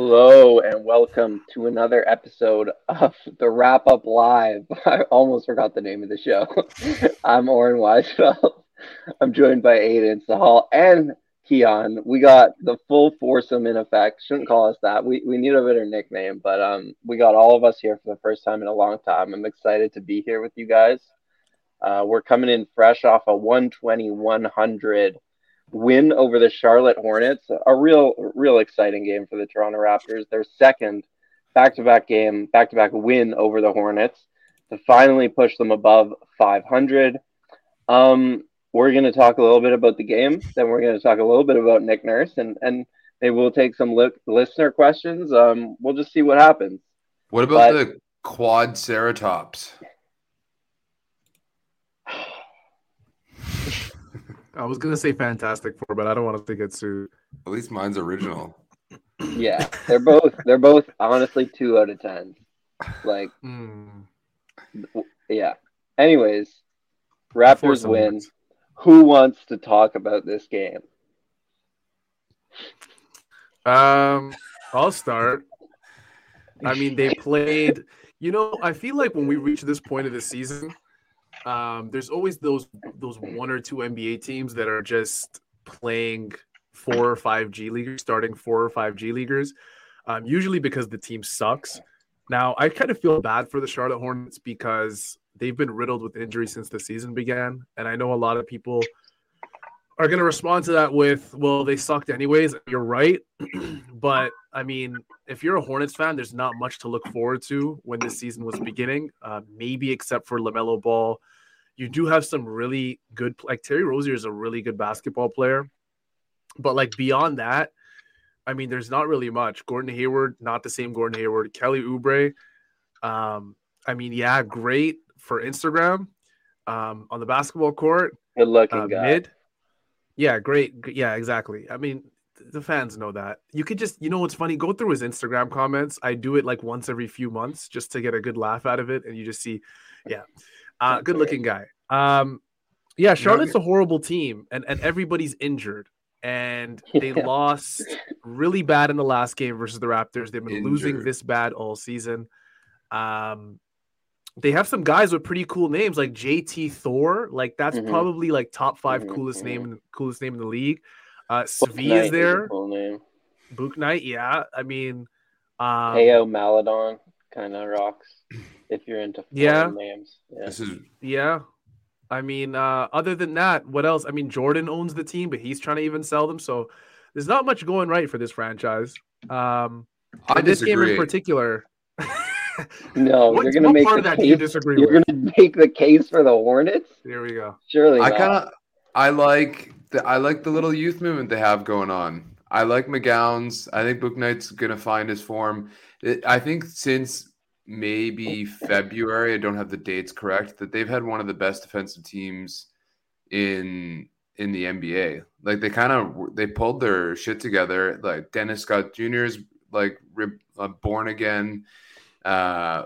Hello and welcome to another episode of the Rap Up Live. I almost forgot the name of the show. I'm Oren Weisfeld. I'm joined by Aiden Sahal and Keon. We got the full foursome in effect. Shouldn't call us that. We we need a better nickname, but um, we got all of us here for the first time in a long time. I'm excited to be here with you guys. Uh, we're coming in fresh off a 120 100 win over the Charlotte Hornets. A real, real exciting game for the Toronto Raptors. Their second back-to-back game, back-to-back win over the Hornets to finally push them above 500. Um, we're going to talk a little bit about the game. Then we're going to talk a little bit about Nick Nurse, and and maybe we'll take some li- listener questions. Um, we'll just see what happens. What about but, the quad ceratops? I was gonna say Fantastic Four, but I don't want to get sued. At least mine's original. Yeah, they're both they're both honestly two out of ten. Like, mm. yeah. Anyways, Raptors win. Who wants to talk about this game? Um, I'll start. I mean, they played. You know, I feel like when we reach this point of the season, um, there's always those those one or two NBA teams that are just playing four or five G leaguers, starting four or five G leaguers, um, usually because the team sucks. Now, I kind of feel bad for the Charlotte Hornets because they've been riddled with injuries since the season began, and I know a lot of people are going to respond to that with, "Well, they sucked anyways." You're right, but I mean, if you're a Hornets fan, there's not much to look forward to when this season was beginning. Uh, maybe except for LaMelo Ball, you do have some really good. Like Terry Rozier is a really good basketball player, but like beyond that, I mean, there's not really much. Gordon Hayward, not the same Gordon Hayward. Kelly Oubre, um, I mean, yeah, great for Instagram um, on the basketball court. Good looking uh, guy. Mid. Yeah, great. Yeah, exactly. I mean, the fans know that. You could just, you know, what's funny? Go through his Instagram comments. I do it like once every few months just to get a good laugh out of it, and you just see, yeah, uh, good looking guy. Um, yeah, Charlotte's a horrible team, and and everybody's injured, and they yeah. lost really bad in the last game versus the Raptors. They've been injured. losing this bad all season. Um, they have some guys with pretty cool names like JT Thor. Like that's mm-hmm. probably like top 5 mm-hmm. coolest name, mm-hmm. coolest name in the league. Uh, Svi is there. Cool name. Bouknight, yeah. I mean, um, Theo Maledon kind of rocks if you're into yeah names. Yeah. This is yeah. I mean, uh, other than that, what else? I mean, Jordan owns the team, but he's trying to even sell them. So there's not much going right for this franchise. Um, I this game in particular. no, what, you're going to make the case, you disagree You're going to make the case for the Hornets. Here we go. Surely, I kind of I like the, I like the little youth movement they have going on. I like McGowens. I think Bouknight's going to find his form. It, I think since maybe February, I don't have the dates correct, that they've had one of the best defensive teams in in the NBA. Like they kind of they pulled their shit together. Like Dennis Scott Jr. is like uh, born again. Uh,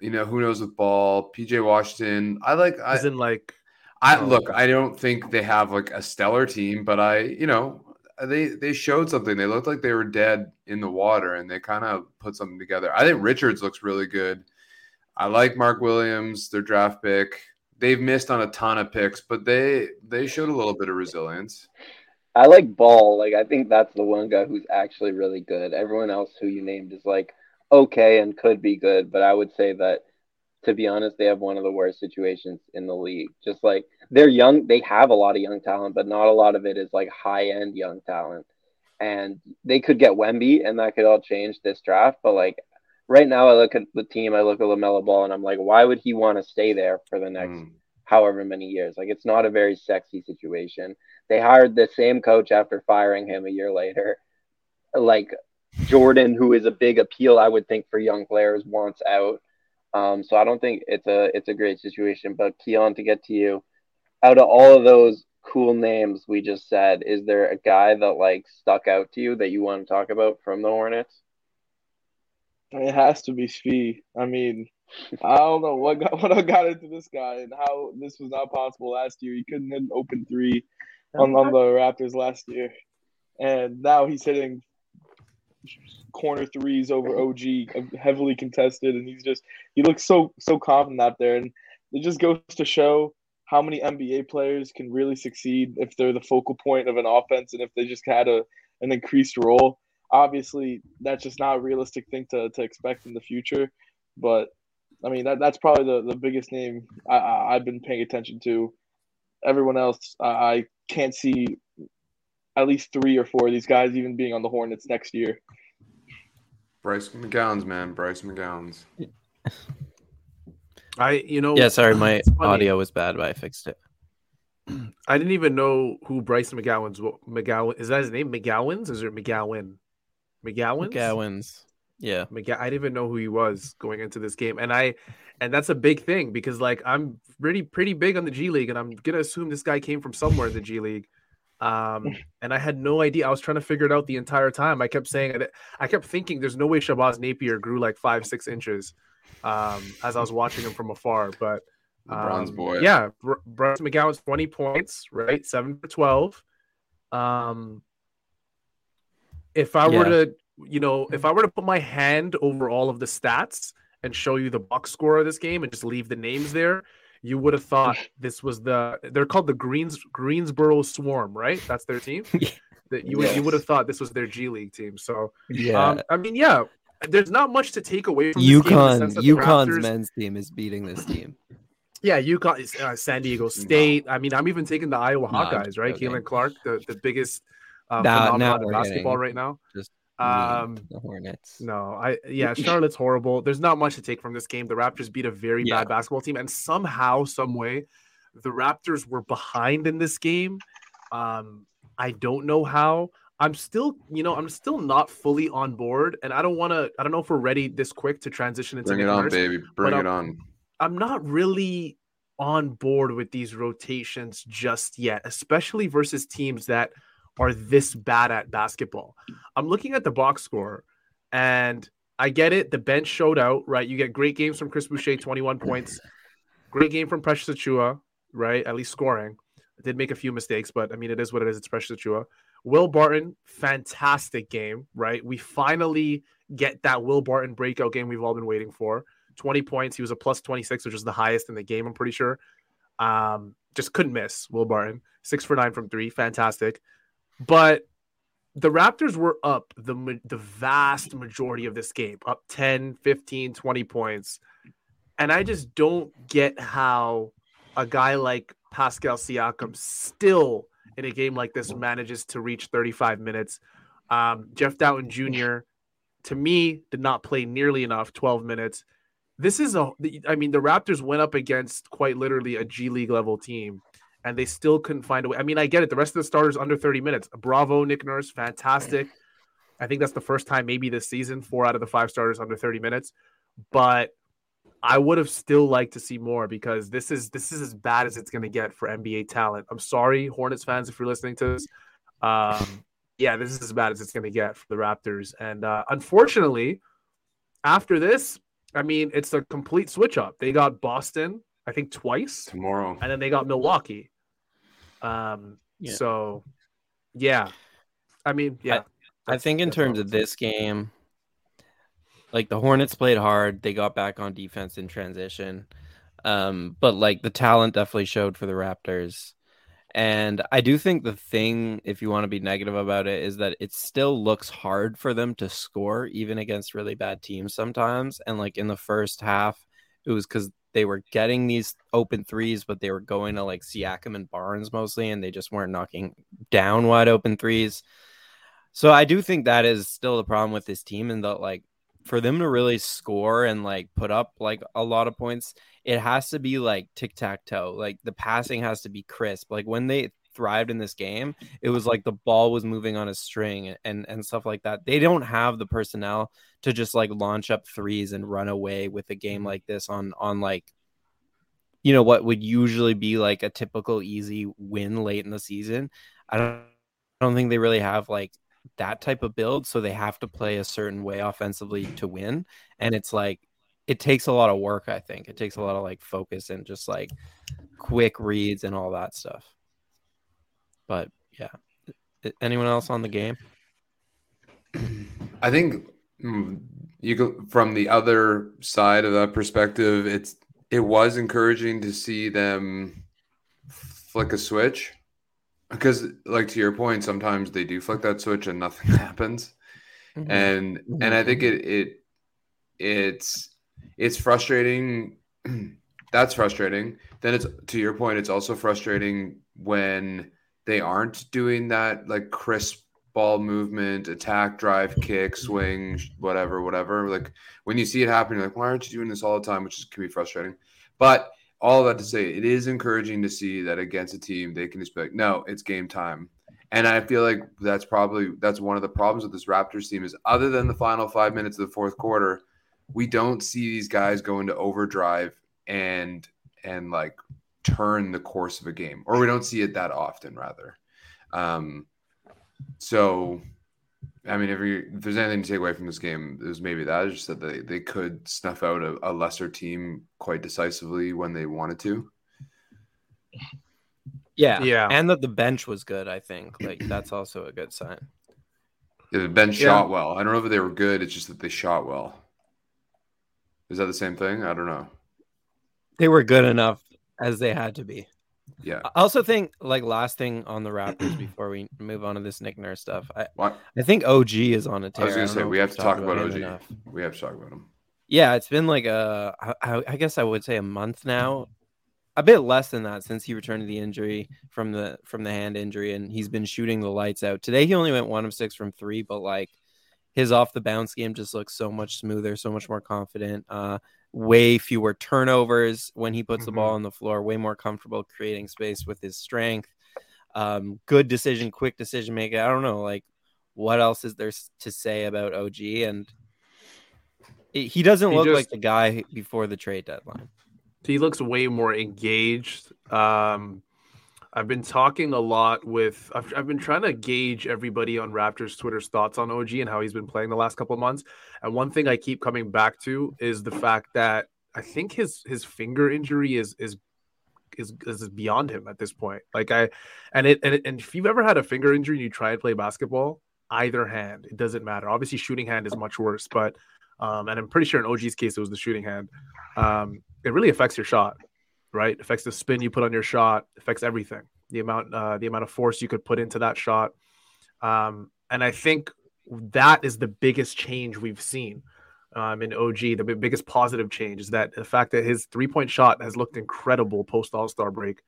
you know who knows with ball. PJ Washington. I like. I, in like I oh, look, I don't think they have like a stellar team, but I, you know, Uh, they they showed something. They looked like they were dead in the water, and they kind of put something together. I think Richards looks really good. I like Mark Williams, their draft pick. They've missed on a ton of picks, but they they showed a little bit of resilience. I like Ball. Like I think that's the one guy who's actually really good. Everyone else who you named is like okay and could be good, but I would say that to be honest, they have one of the worst situations in the league. Just like they're young, they have a lot of young talent, but not a lot of it is like high end young talent. And they could get Wemby, and that could all change this draft. But like right now I look at the team, I look at LaMelo Ball, and I'm like, why would he want to stay there for the next mm. however many years? Like, it's not a very sexy situation. They hired the same coach after firing him a year later. Like, Jordan, who is a big appeal, I would think, for young players, wants out. Um, so I don't think it's a it's a great situation. But Keon, to get to you, out of all of those cool names we just said, is there a guy that like stuck out to you that you want to talk about from the Hornets? It has to be Svi. I mean, I don't know what got what I got into this guy and how this was not possible last year. He couldn't hit an open three on, on the Raptors last year, and now he's hitting corner threes over OG, heavily contested, and he's just he looks so so confident out there, and it just goes to show how many NBA players can really succeed if they're the focal point of an offense and if they just had a an increased role obviously that's just not a realistic thing to, to expect in the future. But I mean that that's probably the, the biggest name I, I have been paying attention to. Everyone else I, I can't see at least three or four of these guys even being on the Hornets next year. Bryce McGowens, man, Bryce McGowens. I, you know, yeah. Sorry, my audio was bad, but I fixed it. I didn't even know who Bryce McGowens. McGowan is that his name? McGowan's? Is it McGowan? McGowan's. McGowan's. Yeah. McG- I didn't even know who he was going into this game. And I and that's a big thing because like I'm pretty pretty big on the G League and I'm gonna assume this guy came from somewhere in the G League. Um, and I had no idea. I was trying to figure it out the entire time. I kept saying I kept thinking there's no way Shabazz Napier grew like five, six inches um, as I was watching him from afar. But um, bronze boy. Yeah, Bryce McGowens 20 points, right? Seven for 12. Um, if I yeah. were to, you know, if I were to put my hand over all of the stats and show you the box score of this game and just leave the names there, you would have thought this was the they're called the Greens Greensboro Swarm, right? That's their team. that you yes. you would have thought this was their G League team. So yeah, um, I mean, yeah, there's not much to take away from UConn. UConn's Raptors, men's team is beating this team. Yeah, UConn, uh, San Diego State. No. I mean, I'm even taking the Iowa no, Hawkeyes, right? Caitlin Clark, the, the biggest uh, now, now basketball right now. Just um, the Hornets. No, I yeah, Charlotte's horrible. There's not much to take from this game. The Raptors beat a very yeah. bad basketball team, and somehow, some way, the Raptors were behind in this game. Um, I don't know how. I'm still, you know, I'm still not fully on board, and I don't want to. I don't know if we're ready this quick to transition into. Bring it on, baby. Bring it on. I'm not really on board with these rotations just yet, especially versus teams that are this bad at basketball. I'm looking at the box score and I get it. The bench showed out, right? You get great games from Chris Boucher, 21 points. Great game from Precious Achiuwa, right? At least scoring. I did make a few mistakes, but I mean, it is what it is. It's Precious Achiuwa. Will Barton, fantastic game, right? We finally get that Will Barton breakout game we've all been waiting for. 20 points. He was a plus 26, which is the highest in the game, I'm pretty sure. Um, just couldn't miss Will Barton. Six for nine from three. Fantastic. But the Raptors were up the the vast majority of this game, up 10, 15, 20 points. And I just don't get how a guy like Pascal Siakam still in a game like this manages to reach 35 minutes. Um, Jeff Dowtin Jr. to me did not play nearly enough, 12 minutes. This is a I mean the Raptors went up against quite literally a G League level team and they still couldn't find a way. I mean, I get it. The rest of the starters under 30 minutes. Bravo, Nick Nurse, fantastic. I think that's the first time maybe this season, four out of the five starters under 30 minutes. But I would have still liked to see more because this is this is as bad as it's going to get for NBA talent. I'm sorry, Hornets fans, if you're listening to this. Um, yeah, this is as bad as it's going to get for the Raptors. And uh, unfortunately, after this, I mean, it's a complete switch up. They got Boston, I think, twice tomorrow, and then they got Milwaukee. Um, yeah. so yeah, I mean, yeah. I, I think in terms of this game, like the Hornets played hard. They got back on defense in transition. Um, but like the talent definitely showed for the Raptors. And I do think the thing, if you want to be negative about it, is that it still looks hard for them to score, even against really bad teams sometimes. And like in the first half, it was because they were getting these open threes, but they were going to like Siakam and Barnes mostly, and they just weren't knocking down wide open threes. So I do think that is still the problem with this team, and that like for them to really score and like put up like a lot of points, it has to be like tic tac toe. Like the passing has to be crisp. Like when they thrived in this game, it was uh-huh. like the ball was moving on a string and and stuff like that. They don't have the personnel to just like launch up threes and run away with a game mm-hmm. like this on on like you know what would usually be like a typical easy win late in the season. I don't I don't think they really have like that type of build, so they have to play a certain way offensively to win. And it's like it takes a lot of work, I think. It takes a lot of like focus and just like quick reads and all that stuff. But yeah. Anyone else on the game? I think mm, you go from the other side of that perspective. It's it was encouraging to see them flick a switch because, like to your point, sometimes they do flick that switch and nothing happens, mm-hmm. and mm-hmm. and I think it it it's it's frustrating. That's frustrating. Then it's to your point. It's also frustrating when they aren't doing that like crisp ball movement, attack, drive, kick, swing, whatever, whatever. Like when you see it happen, you're like, why aren't you doing this all the time? Which is, can be frustrating. But all that to say, it is encouraging to see that against a team, they can just be like, no, it's game time. And I feel like that's probably that's one of the problems with this Raptors team is other than the final five minutes of the fourth quarter, we don't see these guys go into overdrive and and like turn the course of a game, or we don't see it that often, rather. Um, so, I mean, if, you, if there's anything to take away from this game, it was maybe that just that they, they could snuff out a, a lesser team quite decisively when they wanted to. Yeah, yeah, and that the bench was good. I think like that's also a good sign. Yeah, the bench yeah. shot well. I don't know if they were good. It's just that they shot well. Is that the same thing? I don't know. They were good enough as they had to be. Yeah. I also think like last thing on the Raptors before we move on to this Nick Nurse stuff. I what? I think OG is on a tear. I was gonna say we have to talk about, about OG. Enough. We have to talk about him. Yeah, it's been like a I, I guess I would say a month now. A bit less than that since he returned to the injury from the from the hand injury and he's been shooting the lights out. Today he only went one of six from three, but like his off the bounce game just looks so much smoother, so much more confident. Uh way fewer turnovers when he puts mm-hmm. the ball on the floor, way more comfortable creating space with his strength. Um, good decision, quick decision making. I don't know, like what else is there to say about OG? And it, he doesn't he look just, like the guy before the trade deadline. He looks way more engaged. Um, I've been talking a lot with. I've, I've been trying to gauge everybody on Raptors Twitter's thoughts on OG and how he's been playing the last couple of months. And one thing I keep coming back to is the fact that I think his his finger injury is is is is beyond him at this point. Like I, and it and, it, and if you've ever had a finger injury and you try to play basketball, either hand, it doesn't matter. Obviously, shooting hand is much worse, but um, and I'm pretty sure in OG's case it was the shooting hand. Um, it really affects your shot right? Affects the spin you put on your shot, affects everything. The amount, uh, the amount of force you could put into that shot, um, and I think that is the biggest change we've seen um, in OG. The biggest positive change is that the fact that his three point shot has looked incredible post All Star break,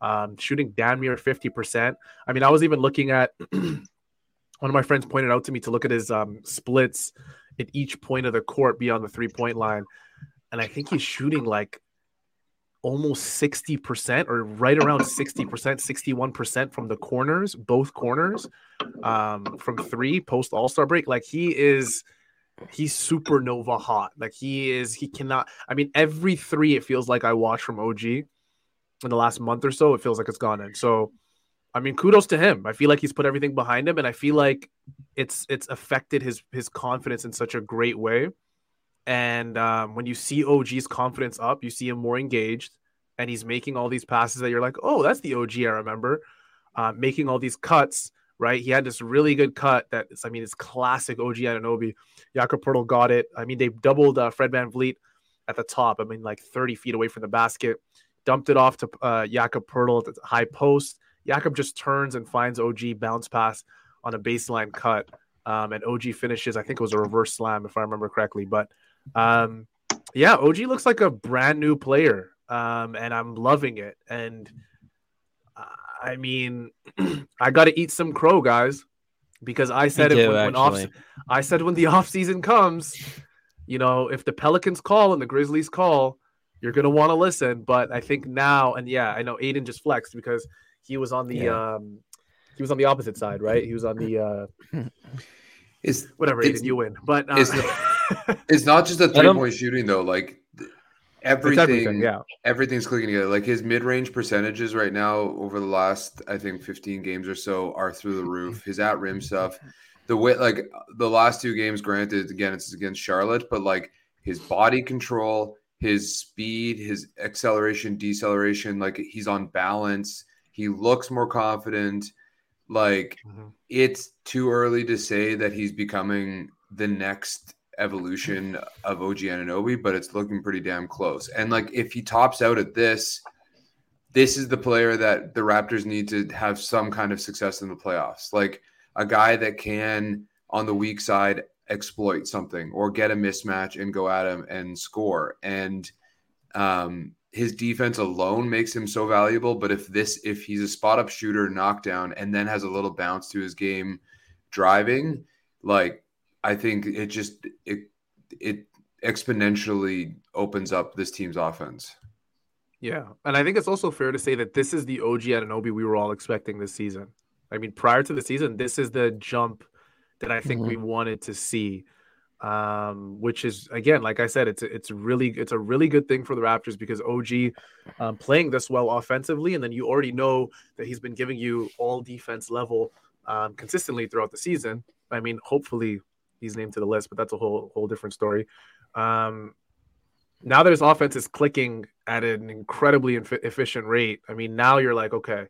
um, shooting damn near fifty percent. I mean, I was even looking at one of my friends pointed out to me to look at his um, splits at each point of the court beyond the three point line, and I think he's shooting like almost 60% or right around 60%, 61% from the corners, both corners, um, from three post All Star break. Like he is, he's supernova hot. Like he is, he cannot. I mean, every three it feels like I watch from OG in the last month or so, it feels like it's gone in. So, I mean, kudos to him. I feel like he's put everything behind him, and I feel like it's it's affected his his confidence in such a great way and um, when you see OG's confidence up, you see him more engaged, and he's making all these passes that you're like, oh, that's the OG I remember. Uh, making all these cuts, right? He had this really good cut that I mean, it's classic OG Anunoby. Jakob Poeltl got it. I mean, they doubled uh, Fred VanVleet at the top. I mean, like 30 feet away from the basket, dumped it off to uh, Jakob Poeltl at the high post. Jakob just turns and finds OG bounce pass on a baseline cut. Um, and OG finishes, I think it was a reverse slam, if I remember correctly. But um, yeah, OG looks like a brand new player, um, and I'm loving it. And uh, I mean, I got to eat some crow, guys, because I said it when, when off. I said when the off season comes, you know, if the Pelicans call and the Grizzlies call, you're gonna want to listen. But I think now, and yeah, I know Aiden just flexed because he was on the Yeah. um he was on the opposite side, right? He was on the uh It's whatever It's- Aiden, you win. But uh, it's- not just a three point shooting though. Like everything, everything, yeah. everything's clicking together. Like his mid range percentages right now over the last I think 15 games or so are through the roof. His at rim stuff, the way like the last two games, granted, again it's against Charlotte, but like his body control, his speed, his acceleration, deceleration, like he's on balance. He looks more confident. Like Mhm. it's too early to say that he's becoming the next evolution of OG Anunoby, but it's looking pretty damn close. And like if he tops out at this, this is the player that the Raptors need to have some kind of success in the playoffs. Like a guy that can on the weak side exploit something or get a mismatch and go at him and score. And um his defense alone makes him so valuable. But if this, if he's a spot up shooter, knockdown, and then has a little bounce to his game driving, like I think it just it it exponentially opens up this team's offense. Yeah, and I think it's also fair to say that this is the OG Anunoby we were all expecting this season. I mean, prior to the season, this is the jump that I think we wanted to see. Um, which is again, like I said, it's a, it's really it's a really good thing for the Raptors because OG um, playing this well offensively, and then you already know that he's been giving you all defense level um, consistently throughout the season. I mean, hopefully he's named to the list, but that's a whole whole different story. Um, now that his offense is clicking at an incredibly inf- efficient rate, I mean, now you're like, okay,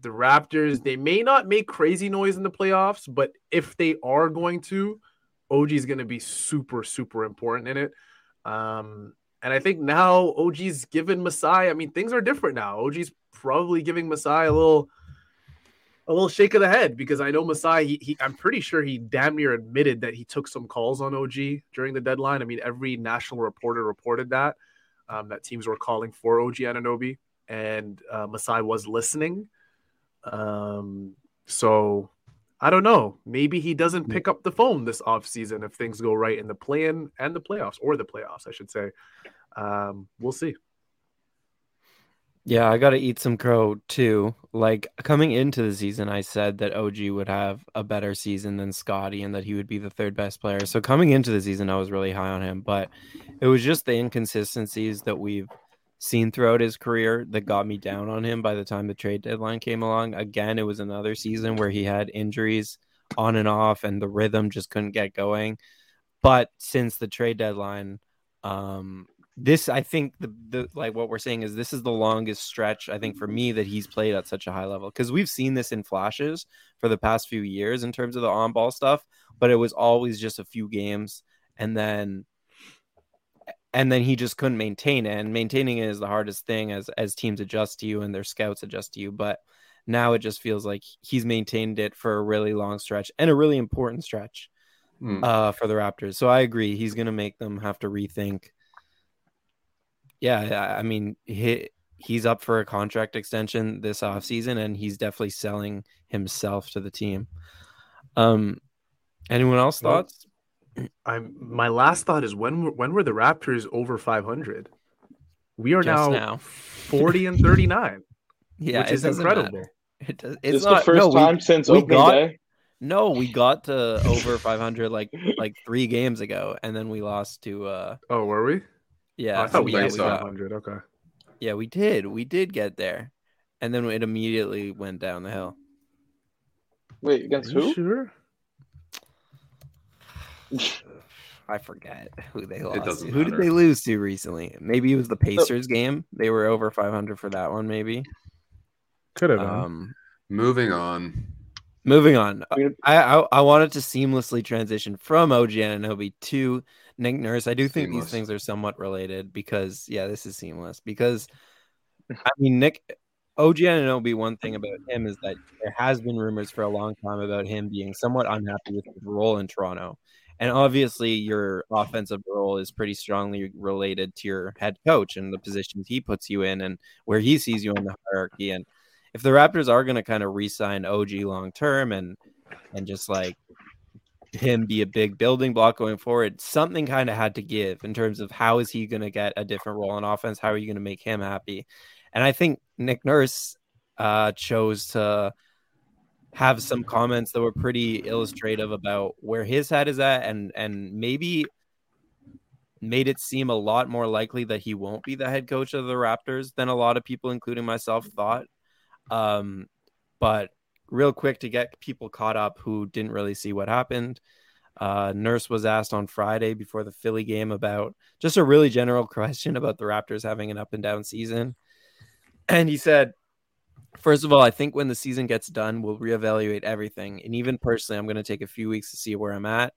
the Raptors, they may not make crazy noise in the playoffs, but if they are going to, OG is going to be super, super important in it. Um, and I think now OG's given Masai, I mean, things are different now. OG's probably giving Masai a little. A little shake of the head because I know Masai. He, he, I'm pretty sure he damn near admitted that he took some calls on OG during the deadline. I mean, every national reporter reported that um, that teams were calling for OG Anunoby, and uh, Masai was listening. Um, so I don't know. Maybe he doesn't pick up the phone this offseason if things go right in the play-in and the playoffs, or the playoffs, I should say. Um, we'll see. Yeah, I got to eat some crow too. Like coming into the season, I said that OG would have a better season than Scotty and that he would be the third best player. So coming into the season, I was really high on him, but it was just the inconsistencies that we've seen throughout his career that got me down on him by the time the trade deadline came along. Again, it was another season where he had injuries on and off and the rhythm just couldn't get going. But since the trade deadline, um, this I think the, the like what we're saying is this is the longest stretch I think for me that he's played at such a high level because we've seen this in flashes for the past few years in terms of the on ball stuff, but it was always just a few games and then and then he just couldn't maintain it and maintaining it is the hardest thing as as teams adjust to you and their scouts adjust to you but now it just feels like he's maintained it for a really long stretch and a really important stretch Hmm. uh, for the Raptors. So I agree. He's going to make them have to rethink. Yeah, I I mean, he, he's up for a contract extension this offseason, and he's definitely selling himself to the team. Um, anyone else thoughts? I'm my last thought is when were, when were the Raptors over 500? We are Just now, now. 40 and 39, Yeah, which it is incredible. matter. It does, It's, it's the first no, we- time since we opening got- day. no, we got to over 500 like like three games ago, and then we lost to uh Oh, were we? Yeah. Oh, I thought we yeah, think got we got- 500. Okay. Yeah, we did. We did get there. And then it immediately went down the hill. Wait, against Are you who? sure? I forget who they lost. doesn't to. Who did they lose to recently? Maybe it was the Pacers game. They were over 500 for that one, maybe. Could have. Um, Moving on. moving on. I I, I I wanted to seamlessly transition from OG Anunoby to Nick Nurse. I do think Seamless. these things are somewhat related because yeah, this is seamless because I mean Nick OG Anunoby. One thing about him is that there has been rumors for a long time about him being somewhat unhappy with his role in Toronto, and obviously your offensive role is pretty strongly related to your head coach and the positions he puts you in and where he sees you in the hierarchy. And if the Raptors are going to kind of re-sign OG long term and and just like him be a big building block going forward. Something kind of had to give in terms of how is he going to get a different role in offense? How are you going to make him happy? And I think Nick Nurse uh, chose to have some comments that were pretty illustrative about where his head is at, and and maybe made it seem a lot more likely that he won't be the head coach of the Raptors than a lot of people, including myself, thought. Um, but real quick to get people caught up who didn't really see what happened. Uh, Nurse was asked on Friday before the Philly game about just a really general question about the Raptors having an up and down season. And he said, First of all, I think when the season gets done, we'll reevaluate everything. And even personally, I'm going to take a few weeks to see where I'm at.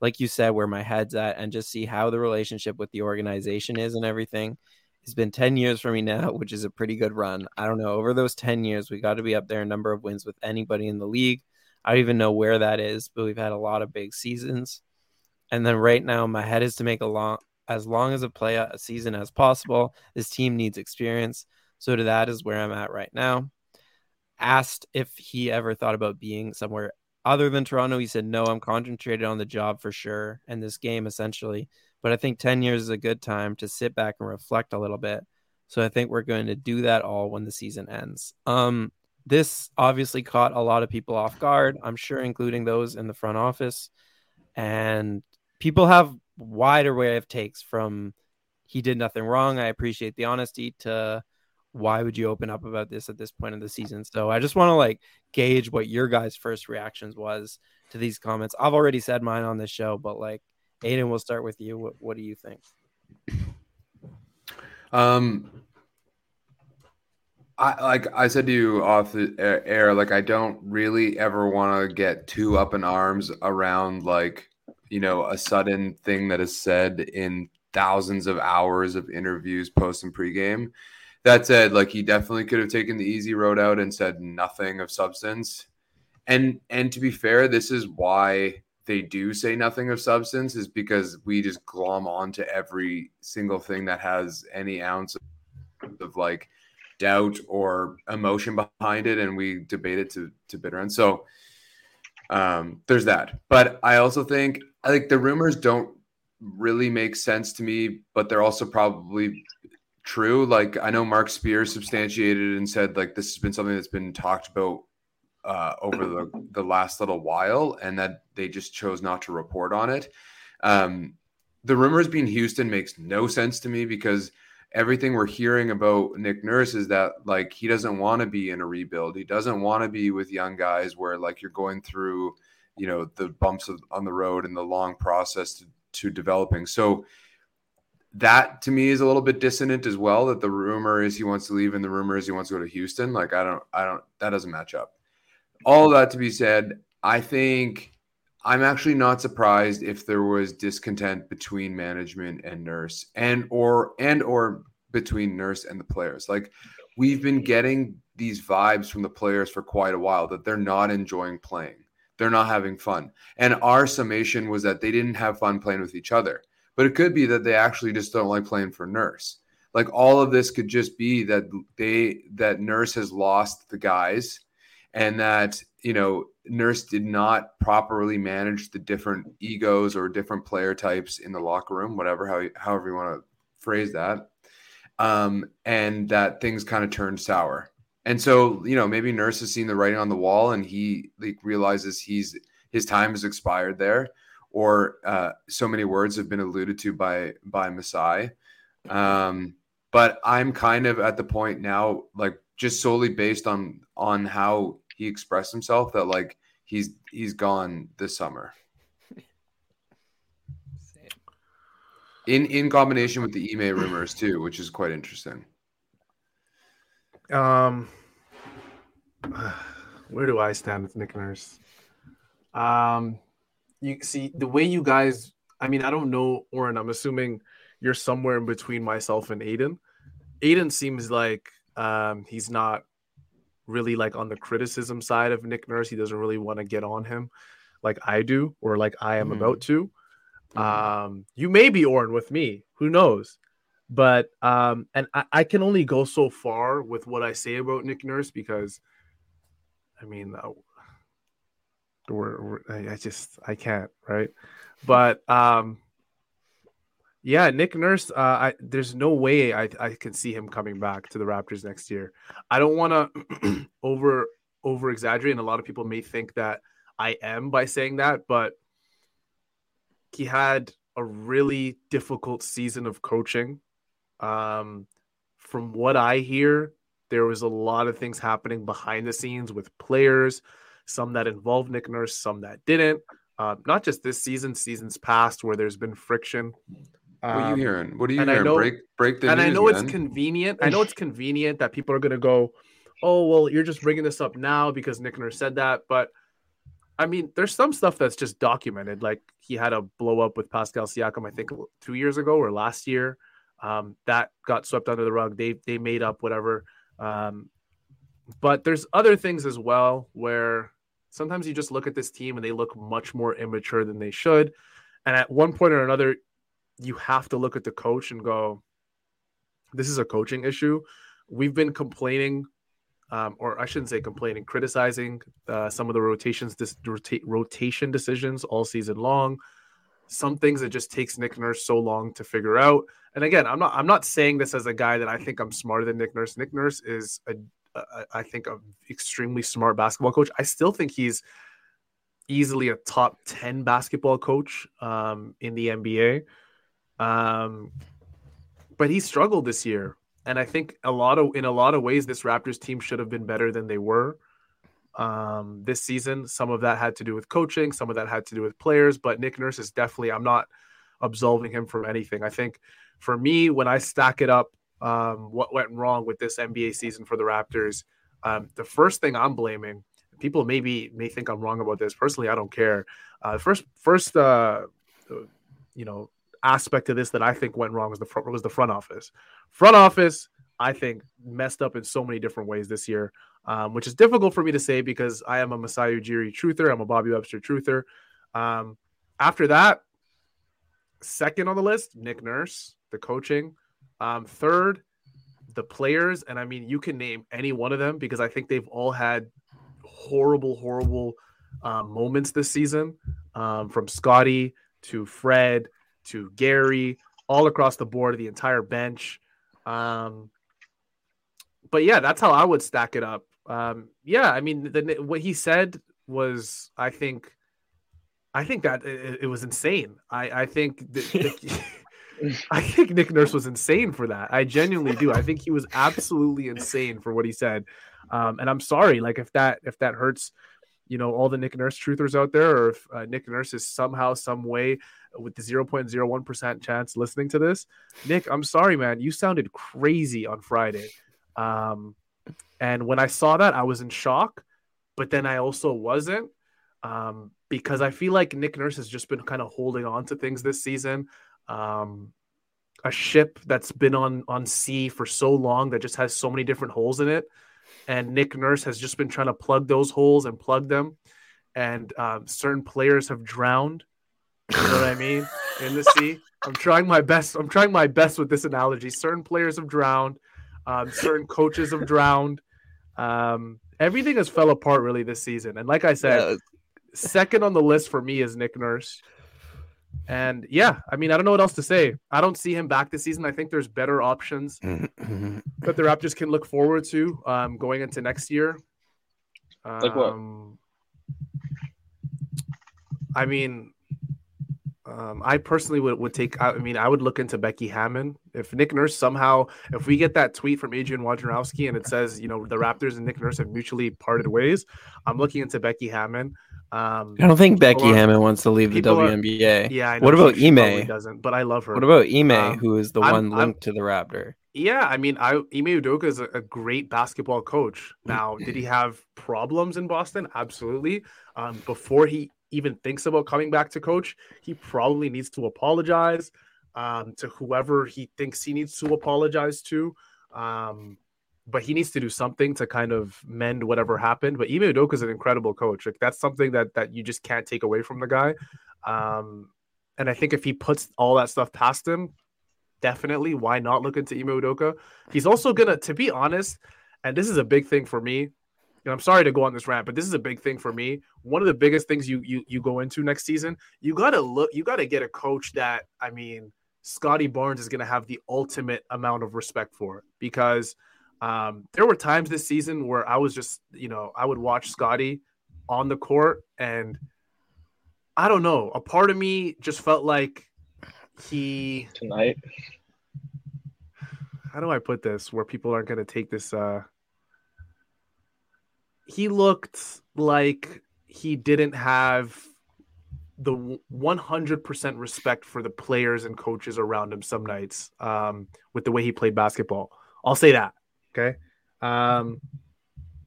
Like you said, where my head's at, and just see how the relationship with the organization is and everything. It's been 10 years for me now, which is a pretty good run. I don't know. Over those 10 years, we got to be up there in number of wins with anybody in the league. I don't even know where that is, but we've had a lot of big seasons. And then right now, my head is to make a long, as long as a play a season as possible. This team needs experience. So to that is where I'm at right now. Asked if he ever thought about being somewhere other than Toronto, he said, No, I'm concentrated on the job for sure and this game essentially. But I think 10 years is a good time to sit back and reflect a little bit. So I think we're going to do that all when the season ends. Um, this obviously caught a lot of people off guard, I'm sure, including those in the front office. And people have wide array of takes from he did nothing wrong. I appreciate the honesty to why would you open up about this at this point in the season? So I just want to like gauge what your guys' first reactions was to these comments. I've already said mine on this show, but like Aiden, we'll start with you. What, what do you think? Um, I like I said to you off the air, like I don't really ever want to get too up in arms around like you know a sudden thing that is said in thousands of hours of interviews post and pregame. That said, like he definitely could have taken the easy road out and said nothing of substance. And and to be fair, this is why they do say nothing of substance is because we just glom onto every single thing that has any ounce of, like doubt or emotion behind it and we debate it to to bitter end. So um there's that. But i also think i think the rumors don't really make sense to me but they're also probably true. Like i know marc spears substantiated and said like this has been something that's been talked about uh, over the, the last little while and that they just chose not to report on it. Um, the rumors being Houston makes no sense to me because everything we're hearing about Nick Nurse is that like he doesn't want to be in a rebuild. He doesn't want to be with young guys where like you're going through, you know, the bumps of, on the road and the long process to, to developing. So that to me is a little bit dissonant as well. That the rumor is he wants to leave and the rumor is he wants to go to Houston. Like I don't, I don't, that doesn't match up all that to be said, I think I'm actually not surprised if there was discontent between management and nurse and or and or between nurse and the players. Like we've been getting these vibes from the players for quite a while that they're not enjoying playing. They're not having fun. And our summation was that they didn't have fun playing with each other. But it could be that they actually just don't like playing for nurse. Like all of this could just be that they that nurse has lost the guys and that you know Nurse did not properly manage the different egos or different player types in the locker room, whatever how however you want to phrase that, um, and that things kind of turned sour. And so you know maybe Nurse has seen the writing on the wall, and he like realizes he's his time has expired there, or uh, so many words have been alluded to by by Masai. Um, but I'm kind of at the point now, like just solely based on on how he expressed himself that like he's he's gone this summer. in in combination with the Ime rumors too, which is quite interesting. Um, where do I stand with Nick Nurse? Um, you see the way you guys. I mean, I don't know, Oren. I'm assuming you're somewhere in between myself and Aiden. Aiden seems like um, he's not really like on the criticism side of Nick Nurse. He doesn't really want to get on him like I do or like I am mm-hmm. about to. Mm-hmm. Um, you may be Oren with me, who knows? But um, and I, I, can only go so far with what I say about Nick Nurse because I mean, uh, we're, we're, I I just I can't right, but um, yeah, Nick Nurse. Uh, I there's no way I I can see him coming back to the Raptors next year. I don't want to over over exaggerate, and a lot of people may think that I am by saying that, but he had a really difficult season of coaching. Um, from what I hear, there was a lot of things happening behind the scenes with players, some that involved Nick Nurse, some that didn't. Uh, not just this season, seasons past where there's been friction. What are you Um, hearing? What are you and I hearing? know- break break the and I news, know it's convenient. I know it's convenient that people are going to go, "Oh, well, you're just bringing this up now because Nick Nurse said that." But I mean, there's some stuff that's just documented. Like he had a blow up with Pascal Siakam, I think two years ago or last year. Um, that got swept under the rug. They they made up whatever. Um, but there's other things as well where sometimes you just look at this team and they look much more immature than they should. And at one point or another, you have to look at the coach and go, this is a coaching issue. We've been complaining, um, or I shouldn't say complaining, criticizing uh, some of the rotations, this rota- rotation decisions all season long. Some things it just takes Nick Nurse so long to figure out. And again, I'm not I'm not saying this as a guy that I think I'm smarter than Nick Nurse. Nick Nurse is a, a I think a extremely smart basketball coach. I still think he's easily a top 10 basketball coach um, in the NBA. Um, but he struggled this year. And I think a lot of in a lot of ways, this Raptors team should have been better than they were um, this season. Some of that had to do with coaching, some of that had to do with players. But Nick Nurse is definitely I'm not absolving him from anything. I think for me, when I stack it up, um, what went wrong with this NBA season for the Raptors, um, the first thing I'm blaming. People maybe may think I'm wrong about this. Personally, I don't care. Uh, first, first, uh, you know, aspect of this that I think went wrong was the front was the front office. Front office, I think, messed up in so many different ways this year, um, which is difficult for me to say because I am a Masai Ujiri truther. I'm a Bobby Webster truther. Um, after that, second on the list, Nick Nurse, the coaching. Um, third, the players, and I mean, you can name any one of them because I think they've all had horrible, horrible uh, moments this season, um, from Scotty to Fred to Gary, all across the board, the entire bench. Um, but yeah, that's how I would stack it up. Um, yeah, I mean, the, what he said was, I think, I think that it, it was insane. I, I think that, that- I think Nick Nurse was insane for that. I genuinely do. I think he was absolutely insane for what he said. Um, and I'm sorry, like if that if that hurts, you know, all the Nick Nurse truthers out there, or if uh, Nick Nurse is somehow, some way, with the 0.01 percent chance listening to this, Nick, I'm sorry, man. You sounded crazy on Friday. Um, and when I saw that, I was in shock, but then I also wasn't. Um, because I feel like Nick Nurse has just been kind of holding on to things this season um, a ship that's been on on sea for so long that just has so many different holes in it and nick nurse has just been trying to plug those holes and plug them. And um, certain players have drowned. You know what i mean? In the sea. I'm trying my best i'm trying my best with this analogy. Certain players have drowned. Um, certain coaches have drowned. Um, everything has fell apart really this season. And like i said second on the list for me is nick nurse and yeah, I mean, I don't know what else to say. I don't see him back this season. I think there's better options that the Raptors can look forward to um, going into next year. Um, Like what? I mean, um, I personally would, would take. I mean, I would look into Becky Hammon. If Nick Nurse somehow, if we get that tweet from Adrian Wojnarowski and it says, you know, the Raptors and Nick Nurse have mutually parted ways, I'm looking into Becky Hammon. Um, I don't think Becky are- Hammon wants to leave the people are- WNBA. yeah. I What about Ime? Doesn't, but I love her. What about Ime, Um, who is the I'm- one I'm- linked to the Raptor? Yeah, I mean, I Ime Udoka is a, a great basketball coach. Now, did he have problems in Boston? Absolutely. Um, before he even thinks about coming back to coach, he probably needs to apologize um, to whoever he thinks he needs to apologize to. Um, but he needs to do something to kind of mend whatever happened. But Ime Udoka is an incredible coach. Like that's something that that you just can't take away from the guy. Um, and I think if he puts all that stuff past him, definitely why not look into Ime Udoka? He's also gonna, to be honest, and this is a big thing for me. and I'm sorry to go on this rant, but this is a big thing for me. One of the biggest things you you you go into next season, you gotta look, you gotta get a coach that I mean, Scotty Barnes is gonna have the ultimate amount of respect for because um, there were times this season where I was just, you know, I would watch Scotty on the court and I don't know, a part of me just felt like he tonight. How do I put this where people aren't going to take this uh he looked like he didn't have the 100% respect for the players and coaches around him some nights um, with the way he played basketball. I'll say that. Okay. Um,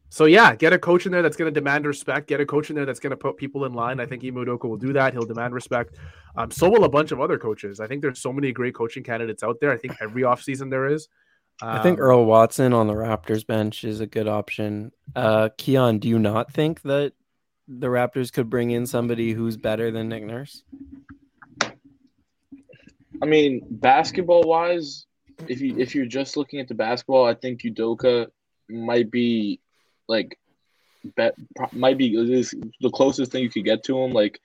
so yeah, get a coach in there that's going to demand respect. Get a coach in there that's going to put people in line. I think Ime Udoka will do that. He'll demand respect. Um, so will a bunch of other coaches. I think there's so many great coaching candidates out there. I think every offseason there is. Um, I think um, Earl Watson on the Raptors bench is a good option. Uh, Keon, do you not think that the Raptors could bring in somebody who's better than Nick Nurse? I mean, basketball wise, if you if you're just looking at the basketball, I think Udoka might be like bet might be the closest thing you could get to him. Like,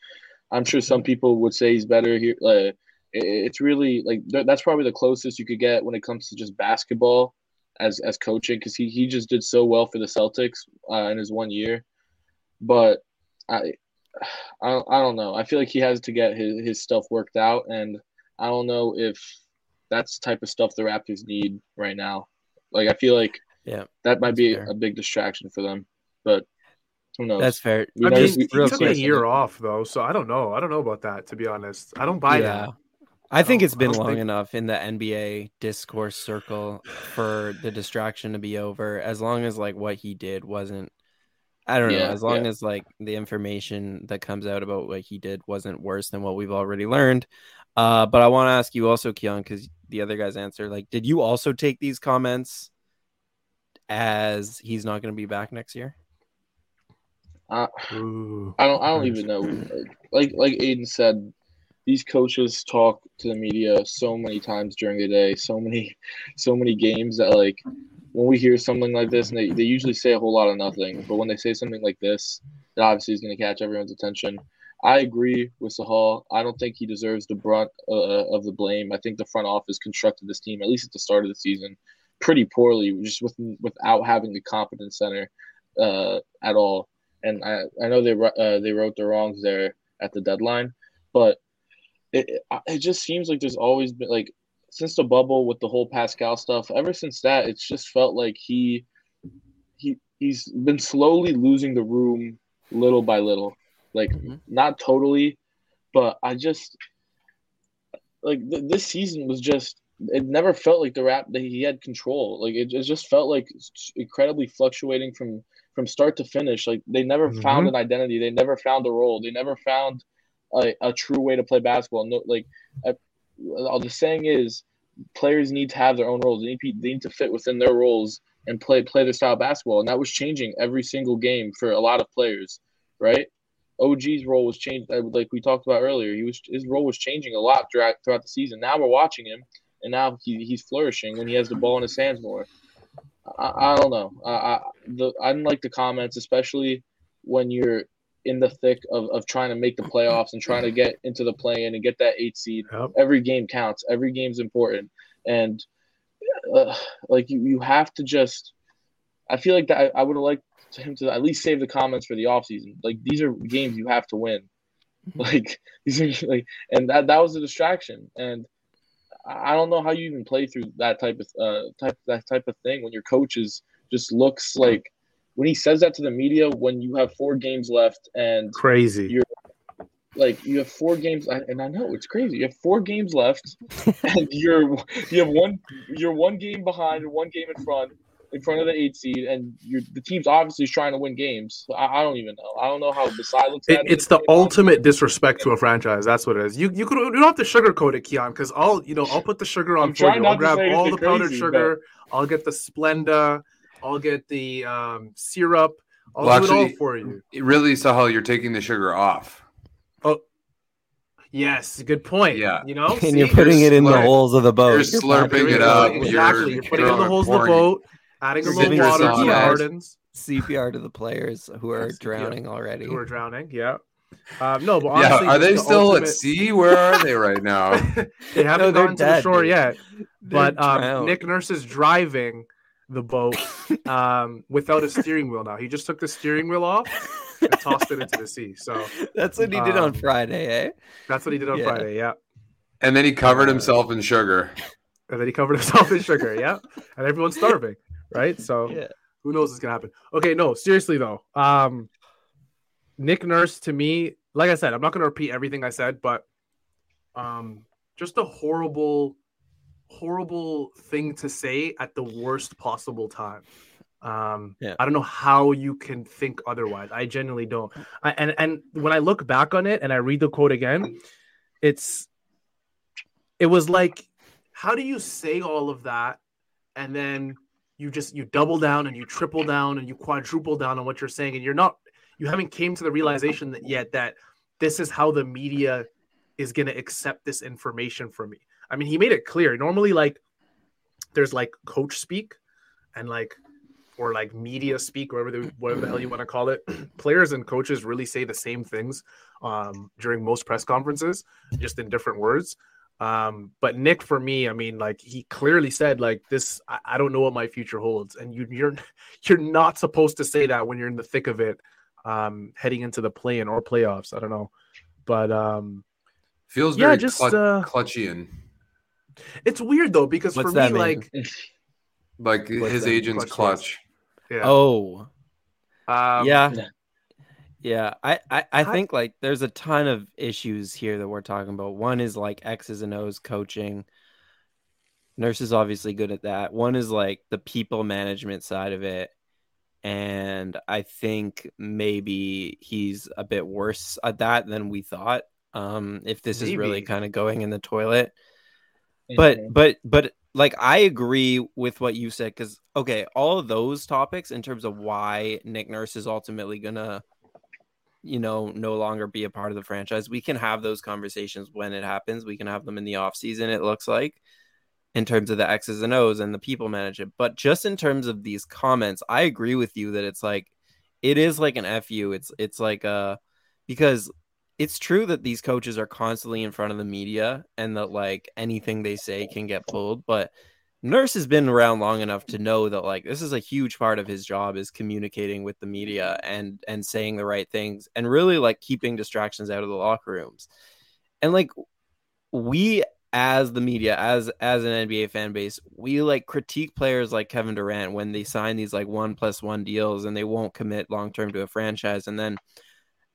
I'm sure some people would say he's better here. Uh, it's really like that's probably the closest you could get when it comes to just basketball as as coaching because he he just did so well for the Celtics uh, in his one year. But I, I I don't know. I feel like he has to get his his stuff worked out, and I don't know if that's the type of stuff the Raptors need right now. Like I feel like yeah, that might be fair. a big distraction for them, but. Who knows? That's fair. I mean, he took a year off though, so I don't know. I don't know about that to be honest. I don't buy yeah. that. I think it's been long think... enough in the NBA discourse circle for the distraction to be over. As long as like what he did wasn't, I don't yeah, know. As long yeah. as like the information that comes out about what he did wasn't worse than what we've already learned. Uh, but I want to ask you also, Keon, because the other guys answer. Like, did you also take these comments as he's not going to be back next year? Uh, I don't. I don't even know. Like like Aiden said, these coaches talk to the media so many times during the day, so many, so many games that like when we hear something like this, and they, they usually say a whole lot of nothing, but when they say something like this, that obviously is going to catch everyone's attention. I agree with Sahal. I don't think he deserves the brunt uh, of the blame. I think the front office constructed this team, at least at the start of the season, pretty poorly, just with without having the competent center uh, at all. And I, I know they uh, they wrote the wrongs there at the deadline, but it, it just seems like there's always been like since the bubble with the whole Pascal stuff. Ever since that, it's just felt like he he he's been slowly losing the room little by little. Like mm-hmm. not totally, but I just like th- this season was just it never felt like the rap that he had control. Like it, it just felt like incredibly fluctuating from from start to finish. Like they never mm-hmm. found an identity. They never found a role. They never found a, a true way to play basketball. No, like all the saying is, players need to have their own roles. They need, they need to fit within their roles and play play their style of basketball. And that was changing every single game for a lot of players, right? OG's role was changed, uh, like we talked about earlier. He was his role was changing a lot throughout throughout the season. Now we're watching him, and now he, he's flourishing when he has the ball in his hands more. I, I don't know. I, I the I didn't like the comments, especially when you're in the thick of, of trying to make the playoffs and trying to get into the play in and get that eight seed. Yep. Every game counts. Every game's important. And uh, like you, you have to just. I feel like that. I, I would have liked him to at least save the comments for the offseason. Like these are games you have to win. Mm-hmm. Like these are like, and that that was a distraction. And I don't know how you even play through that type of uh type that type of thing when your coach is just looks like when he says that to the media when you have four games left and crazy you're like you have four games and i know it's crazy you have four games left and you're you have one you're one game behind one game in front in front of the eight seed and you're the team's obviously trying to win games so I, I, don't even know i don't know how beside looks it, it's the ultimate disrespect to a franchise that's what it is you you, could, you don't have to sugarcoat it keon because i'll you know i'll put the sugar on I'm for you i'll grab all the powdered crazy, sugar but... i'll get the splenda I'll get the um, syrup. I'll well, do actually, it all for you. Really, Sahal, you're taking the sugar off. Oh, yes, good point. Yeah, you know, and See, you're putting you're it in the holes of the boat. You're slurping it up. Exactly, you're, you're putting it in the holes of the boat, adding a little water to the gardens. CPR to the players who are drowning already. Who are drowning? Yeah. Um, no, but Yeah, are they the still ultimate- at sea? Where are they right now? they haven't No, they're to the shore dude. yet. They're But um. Nick Nurse is driving the boat um, without a steering wheel now. He just took the steering wheel off and tossed it into the sea. So That's what he did on Um, Friday, eh? that's what he did on Yeah. Friday. Yeah. And then he covered himself in sugar. And then he covered himself in sugar. Yeah. And everyone's starving. Right. So Yeah. who knows what's gonna happen? Okay, no, seriously though. Um Nick Nurse to me, like I said, I'm not gonna repeat everything I said, but um just a horrible, horrible thing to say at the worst possible time. Um Yeah. I don't know how you can think otherwise. I genuinely don't. I, and and when I look back on it and I read the quote again, it's it was like how do you say all of that and then you just you double down and you triple down and you quadruple down on what you're saying and you're not you haven't came to the realization that yet that this is how the media is going to accept this information from me. I mean he made it clear. Normally like there's like coach speak and like or like media speak whatever the, whatever the hell you want to call it. Players and coaches really say the same things um, during most press conferences just in different words um, but Nick, for me, I mean, like he clearly said, like this, I, I don't know what my future holds, and you, you're you're not supposed to say that when you're in the thick of it, um, heading into the play-in or playoffs. I don't know, but um, Feels Yeah, very just, clut- uh, clutchian. it's weird though because What's for me, mean? like, Like What's his agent's Clutch clutch. yeah, Oh, um, yeah. Yeah. I, I, I think like there's a ton of issues here that we're talking about. One is like X's and O's coaching. Nurse is obviously good at that. One is like the people management side of it. And I think maybe he's a bit worse at that than we thought. Um, if this is really kind of going in the toilet. but but but like i agree with what you said because okay all of those topics in terms of why nick nurse is ultimately gonna you know no longer be a part of the franchise we can have those conversations when it happens we can have them in the off season it looks like in terms of the x's and o's and the people management but just in terms of these comments i agree with you that it's like it is like an fu it's it's like uh because it's true that these coaches are constantly in front of the media and that like anything they say can get pulled but nurse has been around long enough to know that like this is a huge part of his job is communicating with the media mm-hmm. and and saying the right things and really like keeping distractions out of the locker rooms. And like we as the media as as an nba fan base we like critique players like kevin durant when they sign these like one plus one deals and they won't commit long term to a franchise. And then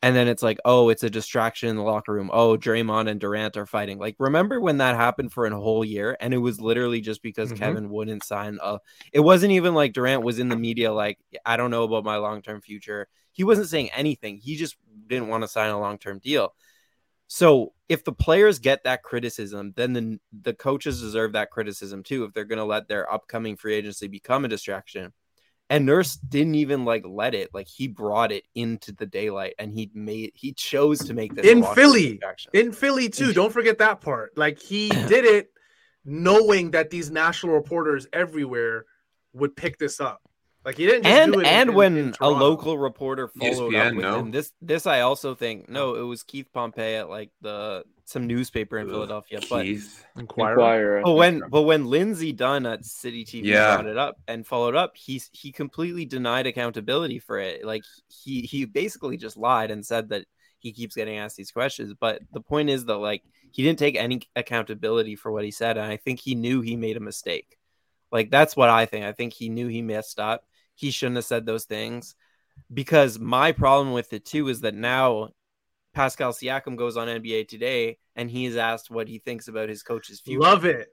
and then it's like, oh, it's a distraction in the locker room. Oh, Draymond and Durant are fighting. Like, remember when that happened for a whole year? And it was literally just because Mhm. Kevin wouldn't sign a. It wasn't even like Durant was in the media, like, I don't know about my long term future. He wasn't saying anything. He just didn't want to sign a long term deal. So if the players get that criticism, then the the coaches deserve that criticism too. If they're going to let their upcoming free agency become a distraction, and Nurse didn't even like let it. Like he brought it into the daylight, and he made he chose to make this In a locker room Philly. in Philly too. Don't forget that part. Like he did it, knowing that these national reporters everywhere would pick this up. Like he didn't just and do it and in- when in a local reporter followed up ESPN, with no? him, this this I also think no, oh. it was Keith Pompey at like the some newspaper in Ugh, Philadelphia, but Keith. Inquirer. Inquirer. But when but when Lindsey Dunn at City TV Yeah. brought it up and followed up, he's he completely denied accountability for it. Like he he basically just lied and said that he keeps getting asked these questions. But the point is that like he didn't take any accountability for what he said, and I think he knew he made a mistake. Like that's what I think. I think he knew he messed up. He shouldn't have said those things. Because my problem with it too is that now Pascal Siakam goes on NBA Today and he is asked what he thinks about his coach's future. Love it.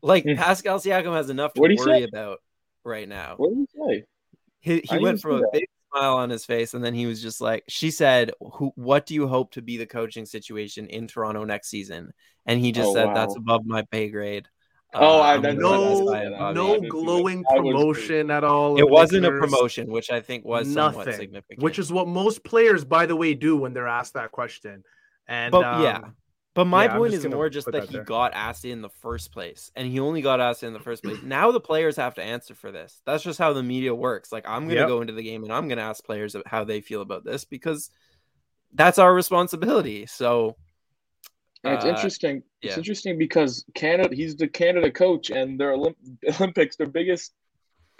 Like. Pascal Siakam has enough to worry say? about right now. What did he say? He, he went see from a that. big smile on his face, and then he was just like, "She said, Who, what do you hope to be the coaching situation in Toronto next season?" And he just Oh, said, "That's above my pay grade." Oh, I- I'm that's- No, satisfy no glowing promotion at all. It wasn't a promotion, which I think was somewhat Nothing. significant. Which is what most players, by the way, do when they're asked that question. And but um, yeah, But my Yeah, point is more just that, that he got asked in the first place, and he only got asked in the first place. Now the players have to answer for this. That's just how the media works. Like I'm gonna Yep. go into the game and I'm gonna ask players how they feel about this because that's our responsibility. So And it's uh, interesting. It's yeah. interesting because Canada, he's the Canada coach, and their Olymp- Olympics, their biggest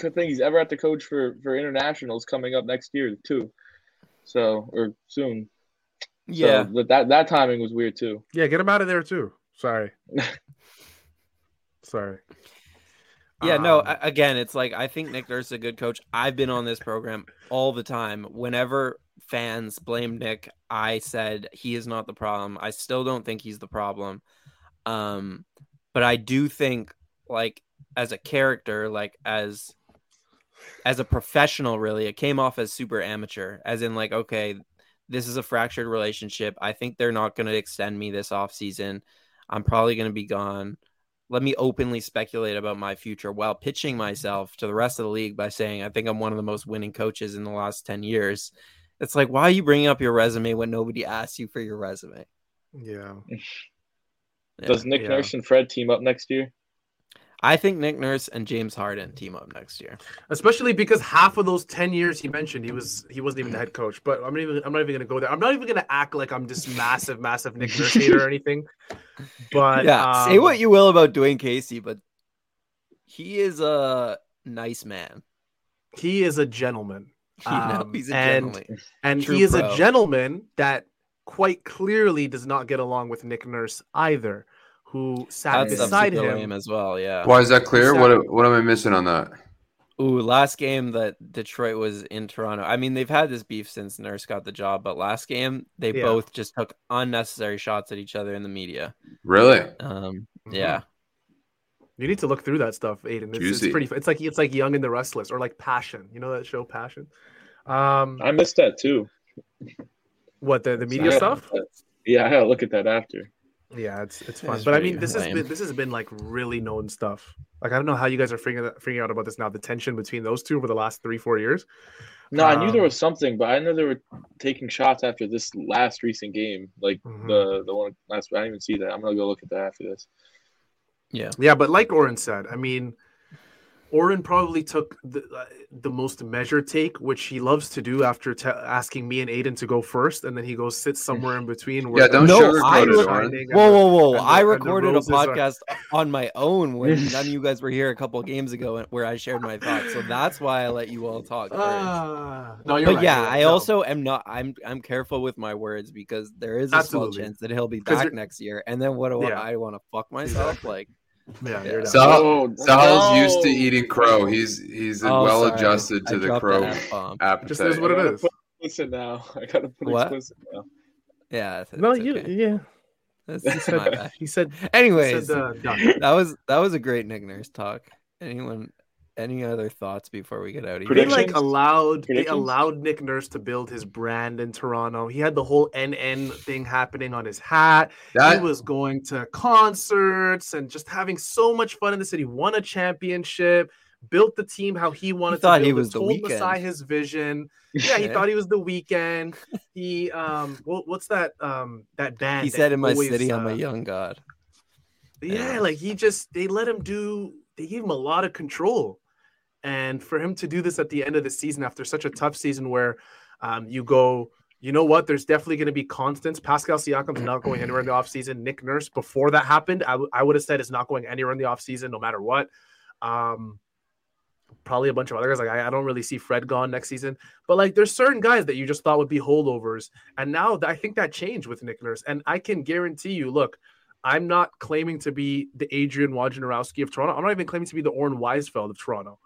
thing he's ever had to coach for for internationals coming up next year too. So or soon. yeah, So, but that that timing was weird too. Yeah, get him out of there too. Sorry. Sorry. Yeah, no, Um, a- again, it's like I think Nick Nurse is a good coach. I've been on this program all the time. Whenever fans blame Nick, I said he is not the problem. I still don't think he's the problem. Um, but I do think like as a character, like as as a professional, really, it came off as super amateur, as in like, okay, this is a fractured relationship. I think they're not gonna extend me this off season. I'm probably gonna be gone let me openly speculate about my future while pitching myself to the rest of the league by saying I think I'm one of the most winning coaches in the last 10 years. It's like, why are you bringing up your resume when nobody asks you for your resume? Yeah. Yeah. Does Nick yeah. Nurse and Fred team up next year? I think Nick Nurse and James Harden team up next year. Especially because half of those 10 years he mentioned he was he wasn't even the head coach. But I'm not even I'm not even gonna go there. I'm not even gonna act like I'm this massive, massive Nick Nurse hater or anything. But yeah, say um, what you will about Dwane Casey, but he is a nice man. he is a gentleman. You know, Um, he's a and- gentleman. And True he is pro. a gentleman that quite clearly does not get along with Nick Nurse either, who sat That beside super him. as well. Yeah. Why is that clear? Sat- What what am I missing on that? Ooh, last game that Detroit was in Toronto. I mean, they've had this beef since Nurse got the job, but last game they Yeah. both just took unnecessary shots at each other in the media. Really? Um, Mhm. yeah, You need to look through that stuff, Aiden. It's, it's pretty. It's like it's like Young and the Restless or like Passion. You know that show Passion. Um, I missed that too. what the the media Yeah. stuff? Yeah, I gotta look at that after. Yeah, it's it's fun. is But I mean, this has been this has been like really known stuff. Like I don't know how you guys are figuring figuring out about this now. The tension between those two over the last three four years. No, I knew there Um, was something, but I know they were taking shots after this last recent game, like Mhm. the the one last. I didn't even see that. I'm gonna go look at that after this. Yeah. Yeah, but like Oren said, I mean, Oren probably took the, uh, the most measured take, which he loves to do after te- asking me and Aiden to go first, and then he goes sit somewhere in between. Yeah, don't No, sugarcoat I it, look- Oren. shining and Whoa, whoa, whoa! the- I recorded a roses are- podcast on my own when none of you guys were here a couple games ago, where I shared my thoughts. So that's why I let you all talk first. Ah, no, you're but right, yeah, you're right. I No. also am not. I'm I'm careful with my words because there is a Absolutely. small chance that he'll be back next year, and then what do Yeah. I want to fuck myself? Like, yeah, Yeah. you're down. Sal, Oh, Sal's no. used to eating crow. He's he's oh, well sorry. adjusted I to the crow F-bomb. appetite. Just is what it is. I gotta is. put Explicit now. I gotta put What? explicit now. Yeah, it's, No, it's you, okay. yeah. That's, He that's my said, bad. he said, he Anyways, said uh, that was that was a great Nick Nurse talk. Anyone, any other thoughts before we get out of here? They like allowed they allowed Nick Nurse to build his brand in Toronto. He had the whole NN thing happening on his hat. That he was going to concerts and just having so much fun in the city. Won a championship, built the team how he wanted thought to. he build it, was the told Weeknd. Masai his vision. Yeah, he thought he was the Weeknd. He um, what, what's that um that band? He that said, "In my always, city, I'm a uh, young god." yeah, Yeah. like he just they let him do they gave him a lot of control. And for him to do this at the end of the season after such a tough season where um, you go, you know what, there's definitely going to be constants. Pascal Siakam's not going anywhere in the offseason. Nick Nurse, before that happened, I, w- I would have said it's not going anywhere in the offseason no matter what. Um, probably a bunch of other guys. Like I, I don't really see Fred gone next season, but like there's certain guys that you just thought would be holdovers, and now th- I think that changed with Nick Nurse. And I can guarantee you, look, I'm not claiming to be the Adrian Wojnarowski of Toronto. I'm not even claiming to be the Oren Weisfeld of Toronto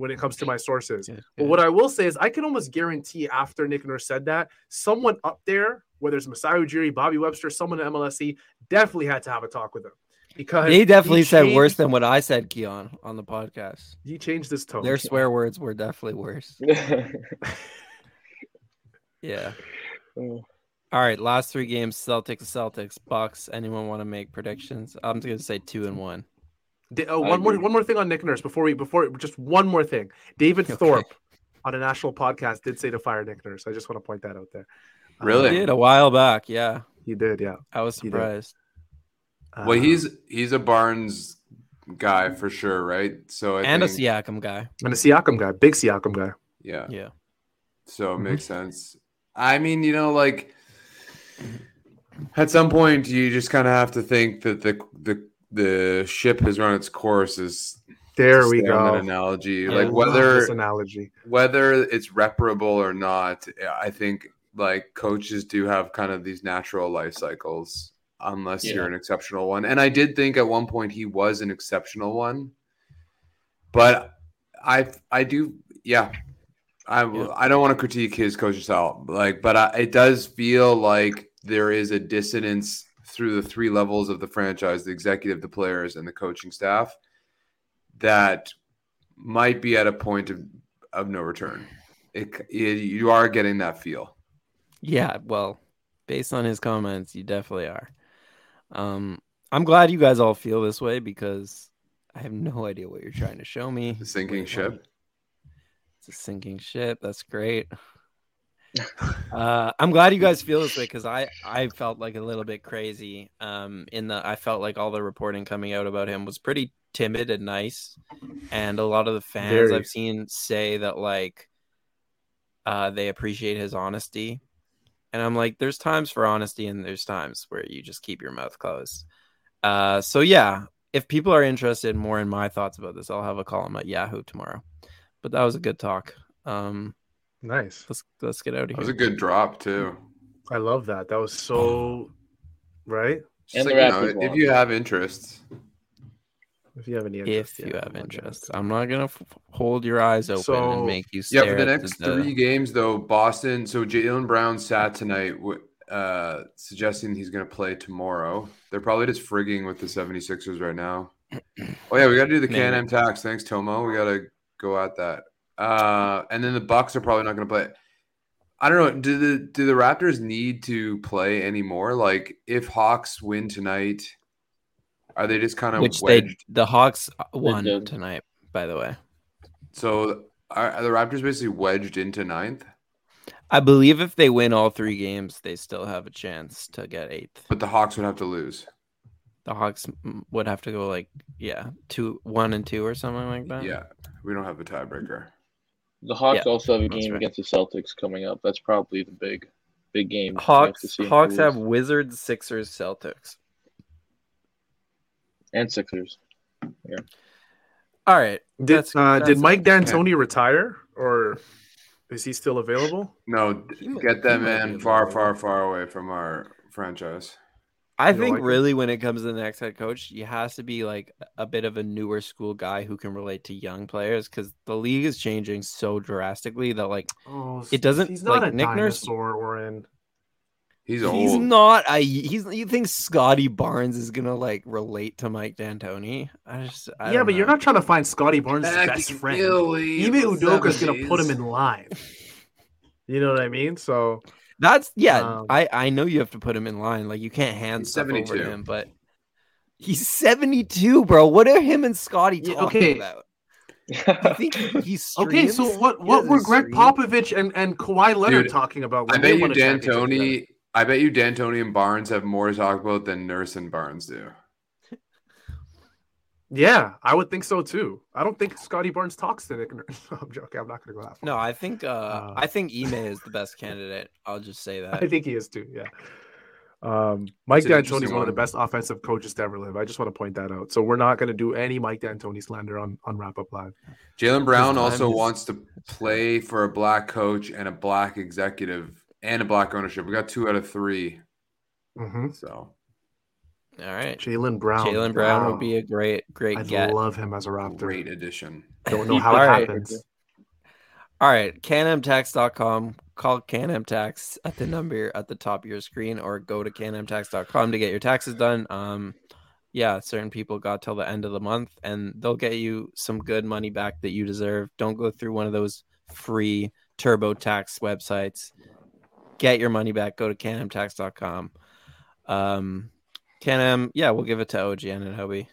when it comes to my sources. Yeah, But what I will say is, I can almost guarantee after Nick Nurse said that, someone up there, whether it's Masai Ujiri, Bobby Webster, someone at MLSE, definitely had to have a talk with him because he definitely he said worse than what I said, Keon, on the podcast. He changed his tone. Their swear words were definitely worse. Yeah. Oh. All right, last three games: Celtics, Celtics, Bucks. Anyone want to make predictions? I'm going to say two and one. Da- oh, I one more, one more thing on Nick Nurse before we, before just one more thing. David Okay. Thorpe on a national podcast did say to fire Nick Nurse. I just want to point that out there. Really? He did a while back. Yeah, He did, yeah. I was He surprised. Well, Uh, he's he's a Barnes guy for sure, right? So I and a Siakam guy. and a Siakam guy, big Siakam guy. yeah, Yeah. so it Mhm. makes sense. I mean, you know, like at some point, you just kind of have to think that the the the ship has run its course. Is There we go. That analogy, Yeah. like whether analogy. whether it's reparable or not, I think like coaches do have kind of these natural life cycles, unless you're an exceptional one. And I did think at one point he was an exceptional one, but I I do yeah. I Yeah. I don't want to critique his coaching style, like, but I, it does feel like there is a dissonance through the three levels of the franchise: the executive, the players, and the coaching staff. That might be at a point of, of no return. It, it, you are getting that feel. Yeah, well, based on his comments, you definitely are. Um, I'm glad you guys all feel this way because I have no idea what you're trying to show me. The sinking ship. It's a sinking ship. That's great. Uh, I'm glad you guys feel this way because I I felt like a little bit crazy. Um, in the I felt like all the reporting coming out about him was pretty timid and nice, and a lot of the fans Very. I've seen say that like, uh, they appreciate his honesty, and I'm like, there's times for honesty and there's times where you just keep your mouth closed. Uh, so yeah, if people are interested more in my thoughts about this, I'll have a column at Yahoo tomorrow. But that was a good talk. Um, Nice. let's let's get out of That here. was a good drop too. I love that. That was so right. Just And the like, you know, if you have interests, If you have any if you yeah, have I'm interest. I'm not gonna f- hold your eyes open So- and make you yeah. For the next the- three games, though, Boston. So Jaylen Brown sat tonight, uh, suggesting he's going to play tomorrow. They're probably just frigging with the 76ers right now. Oh yeah, we got to do the Maybe. Can-Am tax. Thanks, Tomo. We got to go at that. Uh, and then the Bucks are probably not going to play. I don't know. Do the do the Raptors need to play anymore? Like, if Hawks win tonight, are they just kind of which they wedged? the Hawks won tonight. By the way, So are, are the Raptors basically wedged into ninth? I believe if they win all three games, they still have a chance to get eighth. But the Hawks would have to lose. The Hawks would have to go like yeah, two, one, and two or something like that. Yeah, we don't have a tiebreaker. The Hawks Yeah, also have a game right. against the Celtics coming up. That's probably the big, big game. We have Hawks Hawks have. Wizards, Sixers, Celtics. and Sixers. Yeah. All right. Did That's- uh, did Mike D'Antoni retire or is he still available? No, d- He might- get that he might man far, far, far away from our franchise. I think like him? really when it comes to the next head coach, he has to be like a bit of a newer school guy who can relate to young players because the league is changing so drastically that like Oh, It doesn't- He's not like, a Nick Nurse- dinosaur or in. He's old. he's not a he's you think Scotty Barnes is gonna like relate to Mike D'Antoni? I just I yeah, don't but you're not trying to find Scotty Barnes' best friend. Ime Udoka's gonna put him in line. You know what I mean? So That's yeah. Um, I I know you have to put him in line. Like you can't hand stuff 72. to him, but he's 72, bro. What are him and Scotty Yeah, talking okay. about? You think he's okay, so what what were doesn't Gregg stream? Popovich and, and Kawhi Leonard Dude, talking about? I bet you won a championship together? D'Antoni. I bet you D'Antoni and Barnes have more to talk about than Nurse and Barnes do. Yeah, I would think so too. I don't think Scotty Barnes talks to Nick Nurse. I'm joking. I'm not going to go that far. No, I think uh, Uh, I think Ime is the best candidate. I'll just say that. I think he is too. Yeah. Um, Mike It's an D'Antoni is one of the best offensive coaches to ever live. I just want to point that out. So we're not going to do any Mike D'Antoni slander on on Rap Up Live. Jaylen Brown also is- wants to play for a black coach and a black executive and a black ownership. We got two out of three. Mm-hmm. So All right. Jaylen Brown. Jaylen Brown Wow. would be a great, great I'd get. love him as a Raptor. great addition. Don't know how it All right. happens. All right. CanMTax.com. Call CanMTax at the number at the top of your screen or go to CanMTax.com to get your taxes done. Um, yeah, certain people got till the end of the month and they'll get you some good money back that you deserve. Don't go through one of those free TurboTax websites. Get your money back. Go to CanMTax.com. Um, Can yeah, we'll give it to OGN and Hobie.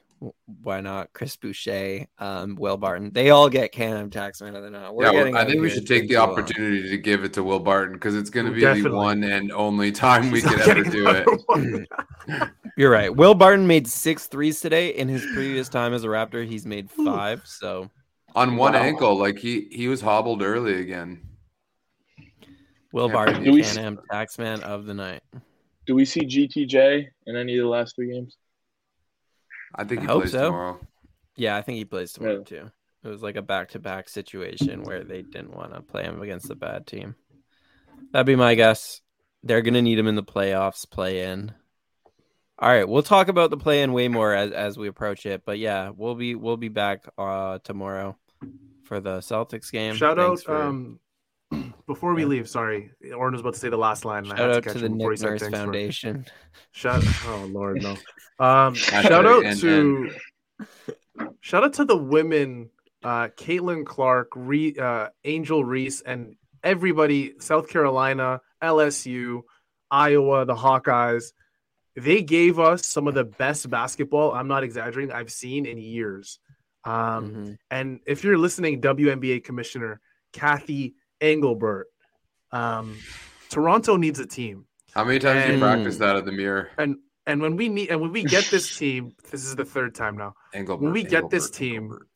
Why not? Chris Boucher, um, Will Barton. They all get Can Tax Man of the Night. We're yeah, getting I think we should take the too long. opportunity to give it to Will Barton because it's going to be Definitely. the one and only time we He's could ever do it. You're right. Will Barton made six threes today. In his previous time as a Raptor, he's made five. So On one Wow. ankle, like he he was hobbled early again. Will Yeah, Barton, do we- Can-Am taxman of the night. Do we see GTJ in any of the last three games? I think I he hope plays so. tomorrow. Yeah, I think he plays tomorrow Yeah. too. It was like a back-to-back situation where they didn't want to play him against a bad team. That'd be my guess. They're gonna need him in the playoffs, play in. All right, we'll talk about the play in way more as, as we approach it. But yeah, we'll be we'll be back uh tomorrow for the Celtics game. Shout Thanks out for- um before we leave, sorry. Oren was about to say the last line. and I shout had out catch to the him before he Nick said Nurse thanks for it. Foundation. Shout oh Lord no. Um shout out and- to shout out to the women, uh Caitlin Clark, Re, uh Angel Reese, and everybody, South Carolina, LSU, Iowa, the Hawkeyes. They gave us some of the best basketball, I'm not exaggerating, I've seen in years. Um Mhm. and if you're listening, WNBA Commissioner Kathy Engelbert, um, Toronto needs a team. How many times do you practice that at the mirror? And and when we need and when we get this team, this is the third time now. Engelbert, When we get this team- Engelbert.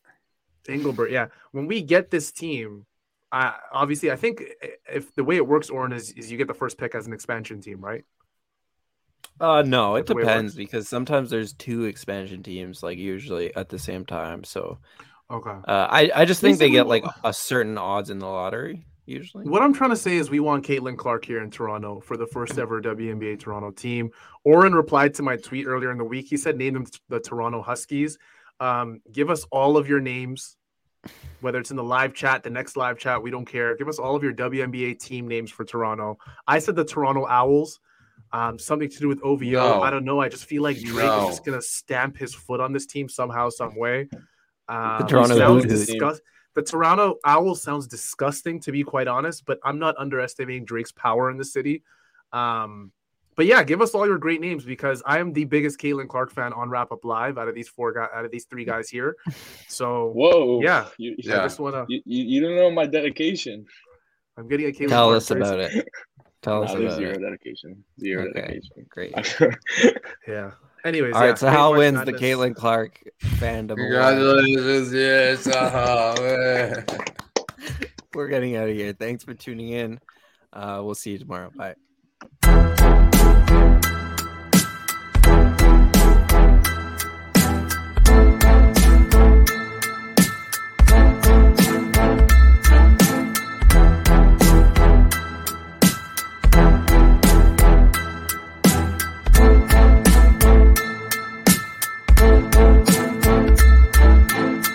Engelbert, yeah. When we get this team, uh, obviously, I think if the way it works, Oren, is, is you get the first pick as an expansion team, right? Uh no, it That's it depends works. because sometimes there's two expansion teams, like usually at the same time. So Okay. uh, I I just think they get like a certain odds in the lottery usually. What I'm trying to say is we want Caitlin Clark here in Toronto for the first ever WNBA Toronto team. Oren replied to my tweet earlier in the week. He said, name them the Toronto Huskies. Um, give us all of your names, whether it's in the live chat, the next live chat, we don't care. Give us all of your WNBA team names for Toronto. I said the Toronto Owls. Um, something to do with OVO. No. I don't know. I just feel like Drake No. is just gonna stamp his foot on this team somehow, some way. Um, The Toronto sounds Hoot Hoot. disgust- the Toronto Owl sounds disgusting to be quite honest, but I'm not underestimating Drake's power in the city. Um, but yeah, give us all your great names because I am the biggest Caitlin Clark fan on Rap Up Live out of these four guys, out of these three guys here. So Whoa. Yeah. You, I Yeah. just wanna. you, you, you don't know my dedication. I'm getting a Caitlin. Clark. Tell Clark us jersey. about it. Tell us Nah, there's about zero it. dedication. Zero Okay. dedication. Great. Yeah. Anyways, All yeah, right, so Great Hal March wins the Madness. Caitlin Clark fandom. Congratulations, yes. uh-huh. We're getting out of here. Thanks for tuning in. Uh, we'll see you tomorrow. Bye.